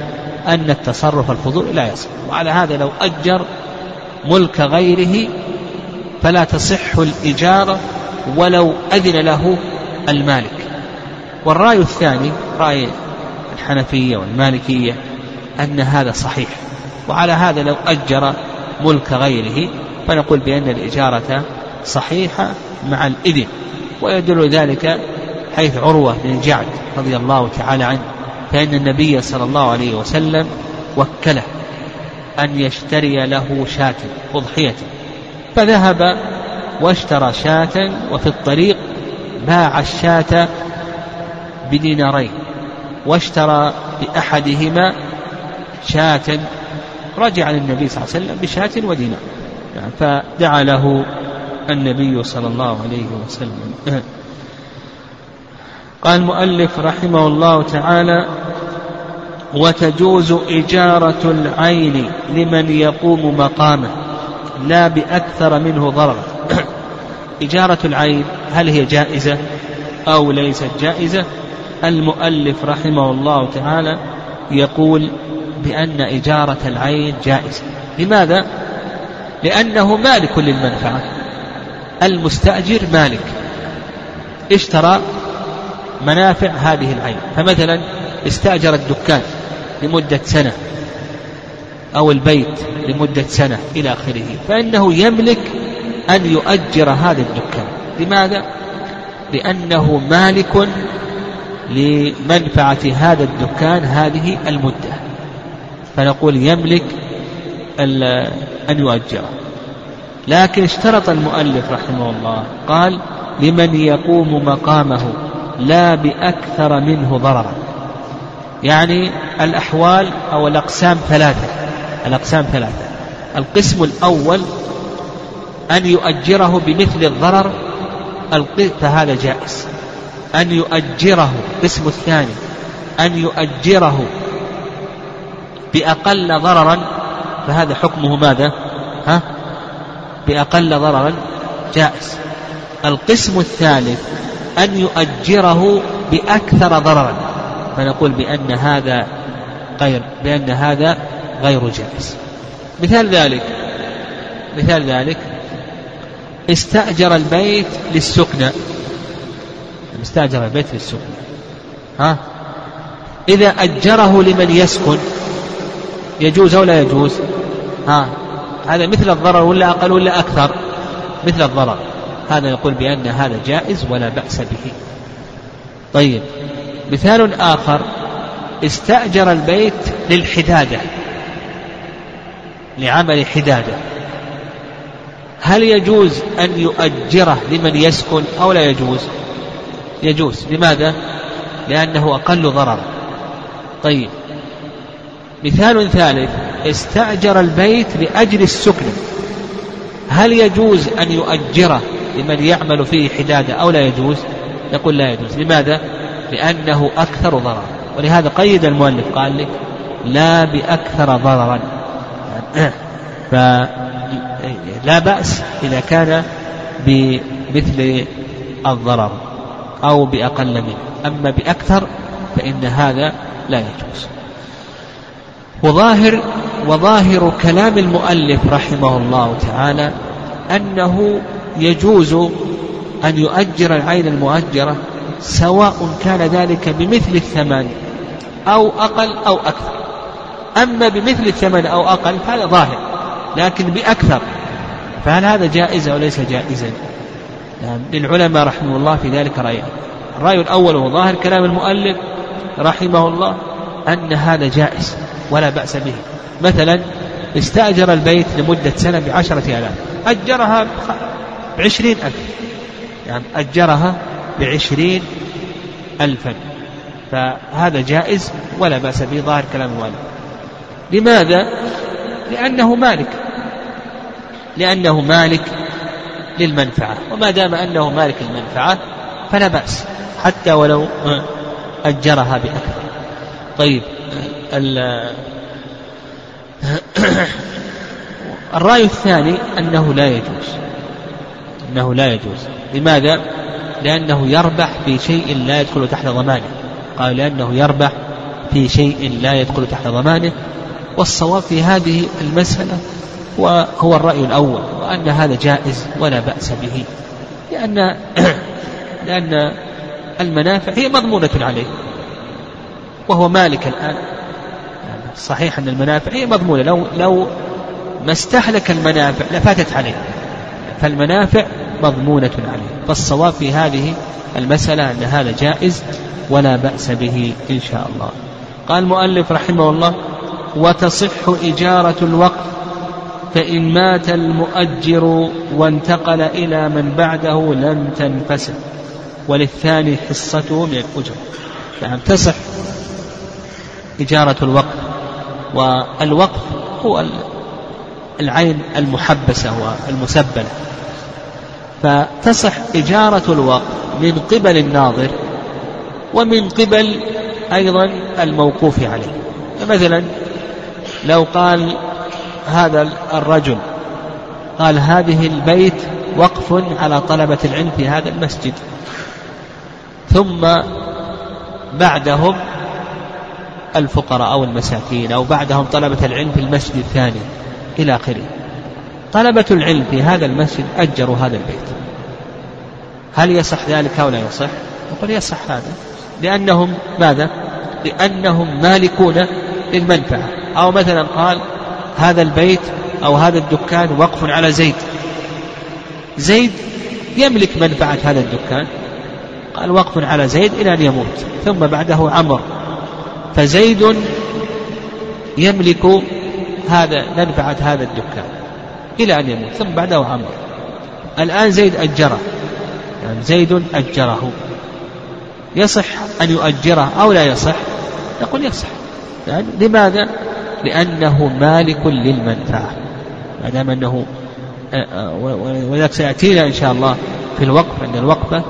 أن التصرف الفضولي لا يصح. وعلى هذا لو أجر ملك غيره فلا تصح الإجارة ولو أذن له المالك. والرأي الثاني رأي الحنفية والمالكية أن هذا صحيح. وعلى هذا لو أجر ملك غيره فنقول بأن الإجارة صحيحة مع الإذن. ويدل ذلك حيث عروة بن الجعد رضي الله تعالى عنه فإن النبي صلى الله عليه وسلم وكله أن يشتري له شاة أضحية. فذهب واشترى شاة وفي الطريق باع الشاة بدينارين واشترى بأحدهما شاة رجع للنبي صلى الله عليه وسلم بشاة ودينار. يعني فدعا له النبي صلى الله عليه وسلم. قال المؤلف رحمه الله تعالى وتجوز إجارة العين لمن يقوم مقامه لا بأكثر منه ضررا إجارة العين هل هي جائزة أو ليست جائزة؟ المؤلف رحمه الله تعالى يقول بأن إجارة العين جائزة. لماذا؟ لأنه مالك للمنفعة. المستأجر مالك. اشترى منافع هذه العين. فمثلا استأجر الدكان لمدة سنة أو البيت لمدة سنة إلى آخره. فإنه يملك أن يؤجر هذا الدكان. لماذا؟ لأنه مالك لمنفعة هذا الدكان هذه المدة. فنقول يملك أن يؤجره لكن اشترط المؤلف رحمه الله قال لمن يقوم مقامه لا بأكثر منه ضررا. يعني الأحوال أو الأقسام ثلاثة الأقسام ثلاثة. القسم الأول أن يؤجره بمثل الضرر فهذا جائز. أن يؤجره القسم الثاني أن يؤجره بأقل ضررا فهذا حكمه ماذا؟ ها؟ بأقل ضررا جائز. القسم الثالث أن يؤجره بأكثر ضررا. فنقول بأن هذا غير بأن هذا غير جائز. مثال ذلك مثال ذلك استأجر البيت للسكنى استأجر البيت للسكنى ها؟ إذا أجره لمن يسكن يجوز أو لا يجوز؟ ها. هذا مثل الضرر ولا أقل ولا أكثر؟ مثل الضرر. هذا يقول بأن هذا جائز ولا بأس به. طيب. مثال آخر. استأجر البيت للحدادة. لعمل حدادة. هل يجوز أن يؤجره لمن يسكن أو لا يجوز؟ يجوز. لماذا؟ لأنه أقل ضررا. طيب. مثال ثالث استأجر البيت لأجل السكن. هل يجوز أن يؤجره لمن يعمل فيه حدادة أو لا يجوز؟ نقول لا يجوز. لماذا؟ لأنه أكثر ضررا. ولهذا قيد المؤلف قال لك لا بأكثر ضررا. فلا بأس إذا كان بمثل الضرر أو بأقل منه. أما بأكثر فإن هذا لا يجوز. وظاهر وظاهر كلام المؤلف رحمه الله تعالى أنه يجوز أن يؤجر العين المؤجرة سواء كان ذلك بمثل الثمن أو أقل أو أكثر. أما بمثل الثمن أو أقل فهذا ظاهر لكن بأكثر. فهل هذا جائز أو ليس جائزا؟ يعني للعلماء رحمه الله في ذلك رأيان الرأي الأول هو ظاهر كلام المؤلف رحمه الله أن هذا جائز. ولا بأس به. مثلا استأجر البيت لمدة سنة بعشرة آلاف. أجرها بعشرين ألف. يعني أجرها بعشرين ألفا. فهذا جائز ولا بأس به. ظاهر كلام المؤلف لماذا؟ لأنه مالك. لأنه مالك للمنفعة. وما دام أنه مالك للمنفعة فلا بأس. حتى ولو أجرها بأكثر. طيب. الرأي الثاني أنه لا يجوز. أنه لا يجوز. لماذا؟ لأنه يربح في شيء لا يدخل تحت ضمانه. قال لأنه يربح في شيء لا يدخل تحت ضمانه. والصواب في هذه المسألة وهو الرأي الأول وأن هذا جائز ولا بأس به. لأن لأن المنافع هي مضمونة عليه. وهو مالك الآن. صحيح أن المنافع هي مضمونة. لو لو ما استهلك المنافع لفاتت عليه. فالمنافع مضمونة عليه. فالصواب في هذه المسألة أن هذا جائز ولا بأس به إن شاء الله. قال المؤلف رحمه الله وتصح إجارة الوقت فإن مات المؤجر وانتقل إلى من بعده لم تنفسد. وللثاني حصته من الأجرة نعم تصح. إجارة الوقت والوقف هو العين المحبسة والمسبلة. فتصح إجارة الوقف من قبل الناظر ومن قبل أيضا الموقوف عليه. فمثلا لو قال هذا الرجل قال هذه البيت وقف على طلبة العلم في هذا المسجد ثم بعدهم الفقراء أو المساكين أو بعدهم طلبة العلم في المسجد الثاني إلى آخره. طلبة العلم في هذا المسجد أجروا هذا البيت. هل يصح ذلك أو لا يصح؟ نقول يصح هذا. لأنهم ماذا؟ لأنهم مالكون للمنفعة. أو مثلا قال هذا البيت أو هذا الدكان وقف على زيد. زيد يملك منفعة هذا الدكان. قال وقف على زيد إلى أن يموت. ثم بعده عمر فزيد يملك هذا منفعة هذا الدكان إلى أن يموت ثم بعده عمر. الآن زيد أجره. يعني زيد أجره. يصح أن يؤجره أو لا يصح؟ نقول يصح. يعني لماذا؟ لأنه مالك للمنفعة. ما دام أنه آه، آه، ولذلك سيأتينا إن شاء الله في الوقف أن الوقفة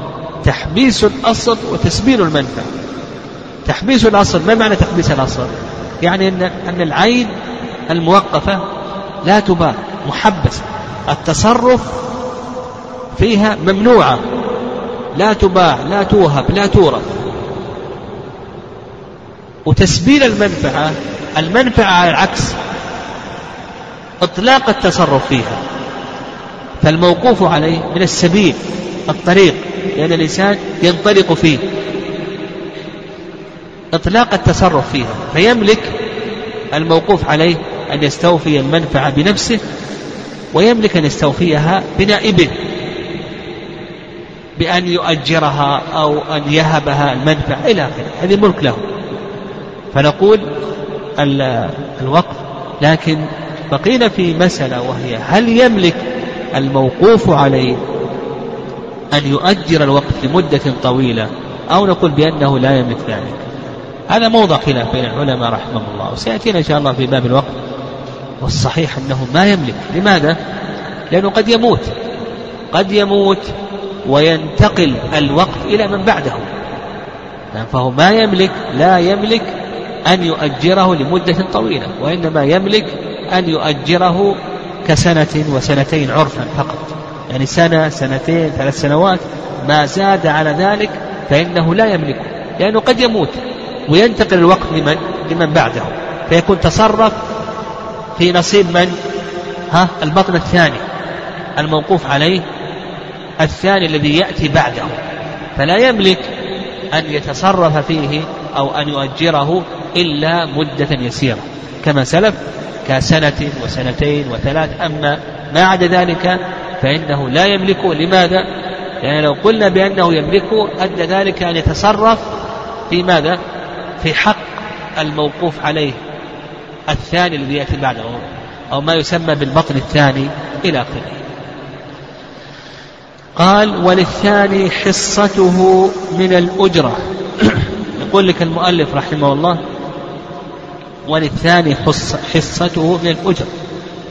تحبيس الأصل وتسبيل المنفعة. تحبيس الأصل ما معنى تحبيس الأصل؟ يعني أن, أن العين الموقفة لا تباع محبسة. التصرف فيها ممنوعة. لا تباع لا توهب لا تورث. وتسبيل المنفعة المنفعة على العكس. إطلاق التصرف فيها. فالموقوف عليه من السبيل الطريق لأن الإنسان ينطلق فيه. إطلاق التصرف فيها فيملك الموقوف عليه أن يستوفي المنفعة بنفسه ويملك أن يستوفيها بنائبه بأن يؤجرها أو أن يهبها المنفعة إلى آخره. هذه ملك له. فنقول الوقف لكن بقينا في مسألة وهي هل يملك الموقوف عليه أن يؤجر الوقت لمدة طويلة أو نقول بأنه لا يملك ذلك؟ هذا موضع خلاف بين العلماء رحمه الله وسيأتينا إن شاء الله في باب الوقت والصحيح أنه ما يملك. لماذا؟ لأنه قد يموت. قد يموت وينتقل الوقت إلى من بعده. نعم، فهو ما يملك لا يملك أن يؤجره لمدة طويلة وإنما يملك أن يؤجره كسنة وسنتين عرفا فقط. يعني سنة سنتين ثلاث سنوات ما زاد على ذلك فإنه لا يملكه لأنه قد يموت. وينتقل الوقت لمن؟ لمن بعده. فيكون تصرف في نصيب من؟ ها البطن الثاني. الموقوف عليه الثاني الذي يأتي بعده. فلا يملك أن يتصرف فيه أو أن يؤجره إلا مدة يسيرة. كما سلف كسنة وسنتين وثلاث. أما ما عدا ذلك فإنه لا يملكه لماذا؟ لأن لو قلنا بأنه يملكه أدى ذلك أن يتصرف في ماذا؟ في حق الموقوف عليه الثاني الذي يأتي بعده أو ما يسمى بالبطن الثاني إلى آخره. قال وللثاني حصته من الأجرة. يقول لك المؤلف رحمه الله وللثاني حصته من الأجرة.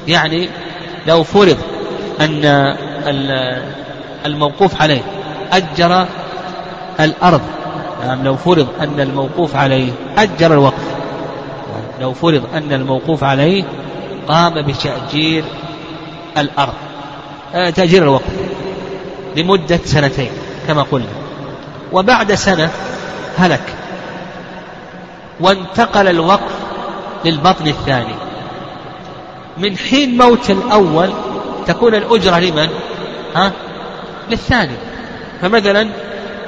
يعني لو فرض أن الموقوف عليه أجر الأرض يعني لو فرض أن الموقوف عليه أجر الوقف لو فرض أن الموقوف عليه قام بتأجير الأرض آه، تأجير الوقف لمدة سنتين كما قلنا وبعد سنة هلك وانتقل الوقف للبطن الثاني من حين موت الأول تكون الأجرة لمن؟ ها؟ للثاني فمثلا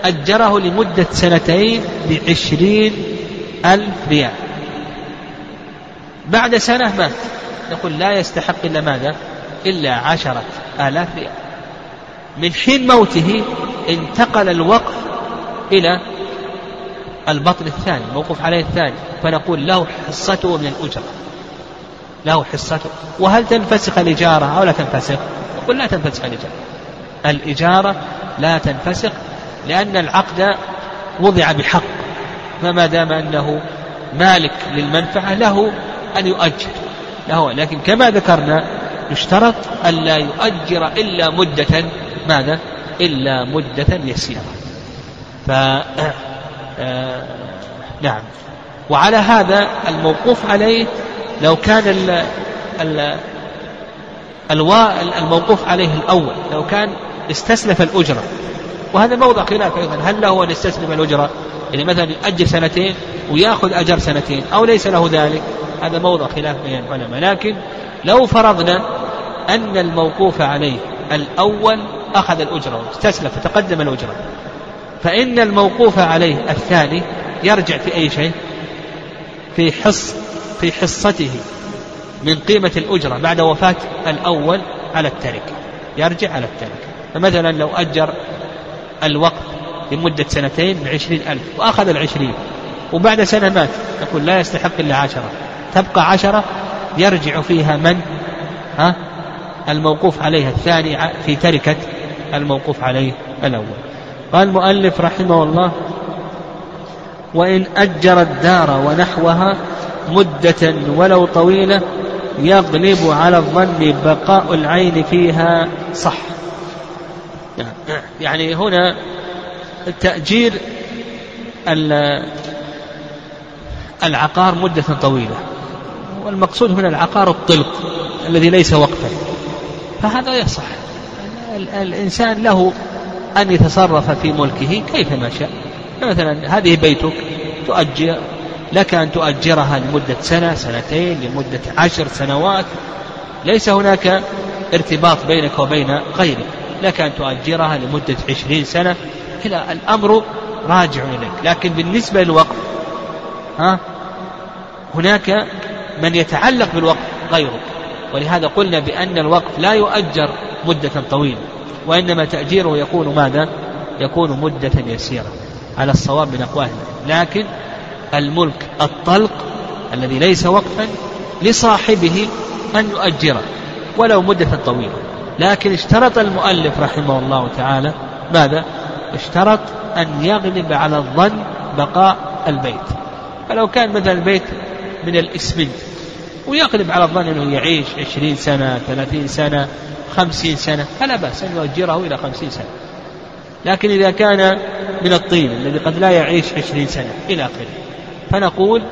أجره لمدة سنتين بعشرين ألف ريال. بعد سنة مات. نقول لا يستحق إلا ماذا؟ إلا عشرة آلاف ريال. من حين موته انتقل الوقف إلى البطن الثاني موقف عليه الثاني فنقول له حصته من الأجرة. له حصته. وهل تنفسخ الإجارة أو لا تنفسخ؟ نقول لا تنفسخ الإجارة. الإجارة لا تنفسخ لأن العقد وضع بحق فما دام أنه مالك للمنفعة له أن يؤجر له لكن كما ذكرنا يشترط ألا يؤجر إلا مدة ماذا؟ إلا مدة يسيرة. ف آه، نعم. وعلى هذا الموقوف عليه لو كان ال ال الموقوف عليه الأول لو كان استسلف الأجرة وهذا موضع خلاف أيضا. هل له أن يستسلم الأجرة؟ يعني مثلا يؤجر سنتين ويأخذ أجر سنتين أو ليس له ذلك؟ هذا موضع خلاف بين العلماء. لكن لو فرضنا أن الموقوف عليه الأول أخذ الأجرة واستسلف فتقدم الأجرة. فإن الموقوف عليه الثاني يرجع في أي شيء؟ في حص في حصته من قيمة الأجرة بعد وفاة الأول على التركة يرجع على التركة فمثلا لو أجر الوقت لمدة سنتين بعشرين ألف وأخذ العشرين. وبعد سنة مات. نقول لا يستحق إلا عشرة. تبقى عشرة يرجع فيها من؟ ها؟ الموقوف عليها الثاني في تركة الموقوف عليه الأول. قال المؤلف رحمه الله وإن أجر الدار ونحوها مدة ولو طويلة يغلب على الظن بقاء العين فيها صح. يعني هنا تأجير العقار مدة طويلة والمقصود هنا العقار الطلق الذي ليس وقفا. فهذا يصح. الإنسان له أن يتصرف في ملكه كيفما شاء. مثلا هذه بيتك تؤجر لك أن تؤجرها لمدة سنة سنتين لمدة عشر سنوات. ليس هناك ارتباط بينك وبين غيرك. لك أن تؤجرها لمدة عشرين سنة. إلى الأمر راجع إليك. لكن بالنسبة للوقف ها هناك من يتعلق بالوقف غيرك. ولهذا قلنا بأن الوقف لا يؤجر مدة طويلة وإنما تأجيره يكون ماذا؟ يكون مدة يسيرة على الصواب من أقوال. لكن الملك الطلق الذي ليس وقفا لصاحبه أن يؤجره ولو مدة طويلة. لكن اشترط المؤلف رحمه الله تعالى ماذا؟ اشترط أن يغلب على الظن بقاء البيت. فلو كان مثلا البيت من الإسمنت ويغلب على الظن أنه يعيش عشرين سنة ثلاثين سنة خمسين سنة فلا بأس أن يؤجره إلى خمسين سنة. لكن إذا كان من الطين الذي قد لا يعيش عشرين سنة إلى آخره فنقول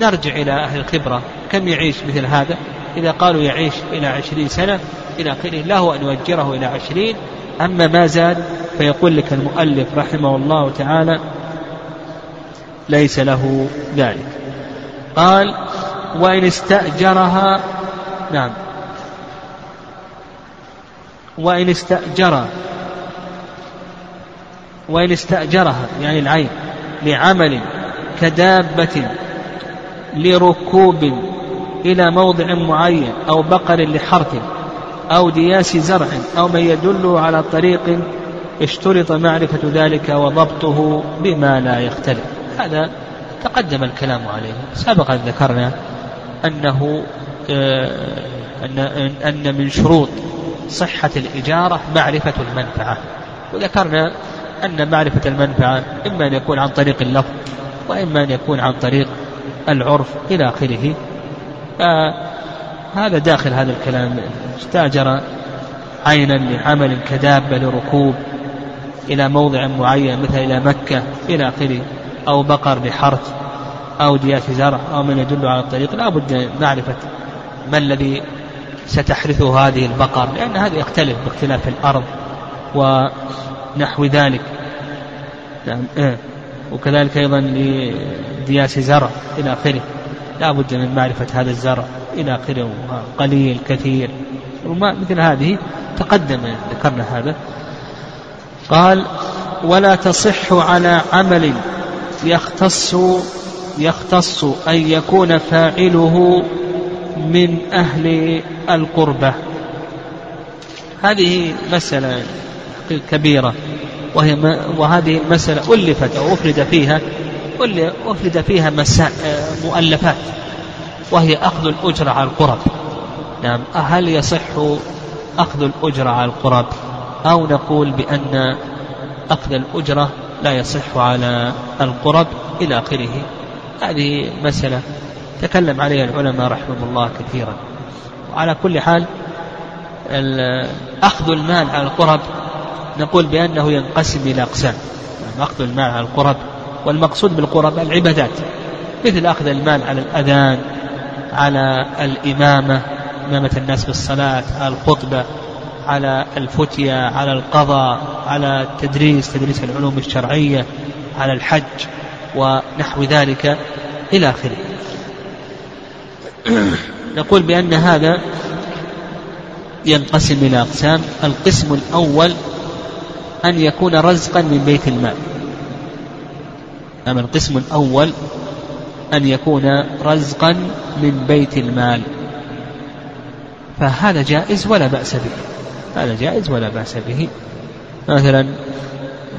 نرجع إلى أهل الخبرة كم يعيش مثل هذا؟ إذا قالوا يعيش إلى عشرين سنة إلى آخره له أن يؤجره إلى عشرين أما ما زاد فيقول لك المؤلف رحمه الله تعالى ليس له ذلك. قال وإن استأجرها نعم. وإن استأجر وإن استأجرها يعني العين لعمل كدابة لركوب إلى موضع معين أو بقر لحرث أو دياس زرع أو من يدل على طريق اشترط معرفة ذلك وضبطه بما لا يختلف. هذا تقدم الكلام عليه. سبقا ذكرنا أنه آه، أن أن من شروط صحة الإجارة معرفة المنفعة. وذكرنا أن معرفة المنفعة إما أن يكون عن طريق اللفظ وإما أن يكون عن طريق العرف إلى آخره. هذا داخل هذا الكلام. استأجر عينا لعمل كدابة لركوب إلى موضع معين مثل إلى مكة إلى آخره أو بقر لحرث أو دياس زرع أو من يدل على الطريق. لا بد من معرفة ما الذي ستحرثه هذه البقر لأن هذا يختلف باختلاف الأرض ونحو ذلك. نعم إيه. وكذلك أيضا لدياس زرع إلى آخره. لا بد من معرفة هذا الزرع. إلى آخره. قليل كثير. وما مثل هذه تقدم ذكرنا هذا. قال ولا تصح على عمل يختص يختص أن يكون فاعله من أهل القربة. هذه مسألة كبيرة وهي وهذه المسألة ألفت أو أفرد فيها أفرد فيها مؤلفات. وهي أخذ الأجرة على القرب. نعم هل يصح أخذ الأجرة على القرب؟ أو نقول بأن أخذ الأجرة لا يصح على القرب إلى آخره؟ هذه مسألة تكلم عليها العلماء رحمه الله كثيرا. وعلى كل حال أخذ المال على القرب نقول بأنه ينقسم إلى أقسام. يعني أخذ المال على القرب والمقصود بالقرب العبادات مثل أخذ المال على الأذان على الإمامة إمامة الناس بالصلاة على الخطبة على الفتية على القضاء على التدريس تدريس العلوم الشرعية على الحج ونحو ذلك إلى آخره. نقول بأن هذا ينقسم إلى أقسام. القسم الأول أن يكون رزقا من بيت المال. أما القسم الأول أن يكون رزقا من بيت المال. فهذا جائز ولا بأس به. هذا جائز ولا بأس به. مثلا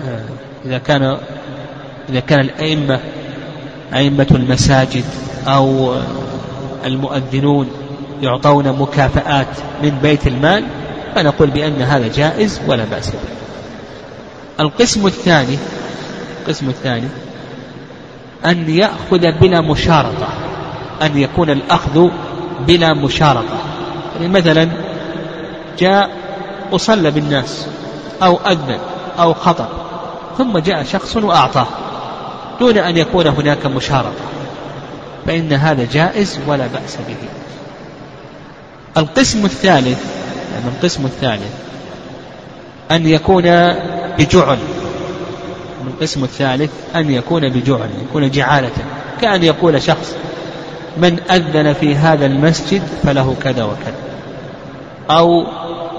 آه، إذا كان إذا كان الأئمة أئمة المساجد أو المؤذنون يعطون مكافآت من بيت المال فنقول بأن هذا جائز ولا بأس به. القسم الثاني القسم الثاني أن يأخذ بلا مشارطة أن يكون الأخذ بلا مشارطة. يعني مثلا جاء وصلى بالناس أو أذن أو خطب ثم جاء شخص وأعطاه دون أن يكون هناك مشارطة. فإن هذا جائز ولا بأس به. القسم الثالث يعني القسم الثالث أن يكون بجعل. القسم الثالث أن يكون بجعل يكون جعالة كأن يقول شخص من أذن في هذا المسجد فله كذا وكذا أو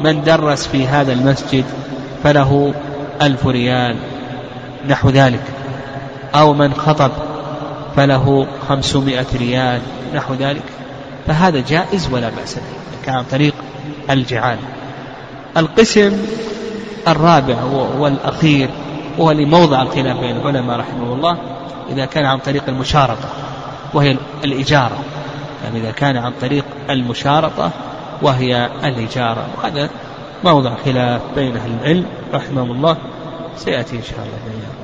من درس في هذا المسجد فله ألف ريال نحو ذلك أو من خطب فله خمسمائة ريال نحو ذلك فهذا جائز ولا بأس به كان عن طريق الجعال. القسم الرابع والأخير وهو لموضع الخلاف بين العلماء رحمه الله إذا كان عن طريق المشارطة وهي الإجارة. يعني إذا كان عن طريق المشارطة وهي الإجارة. وهذا موضع خلاف بين أهل العلم رحمهم الله سيأتي إن شاء الله بيان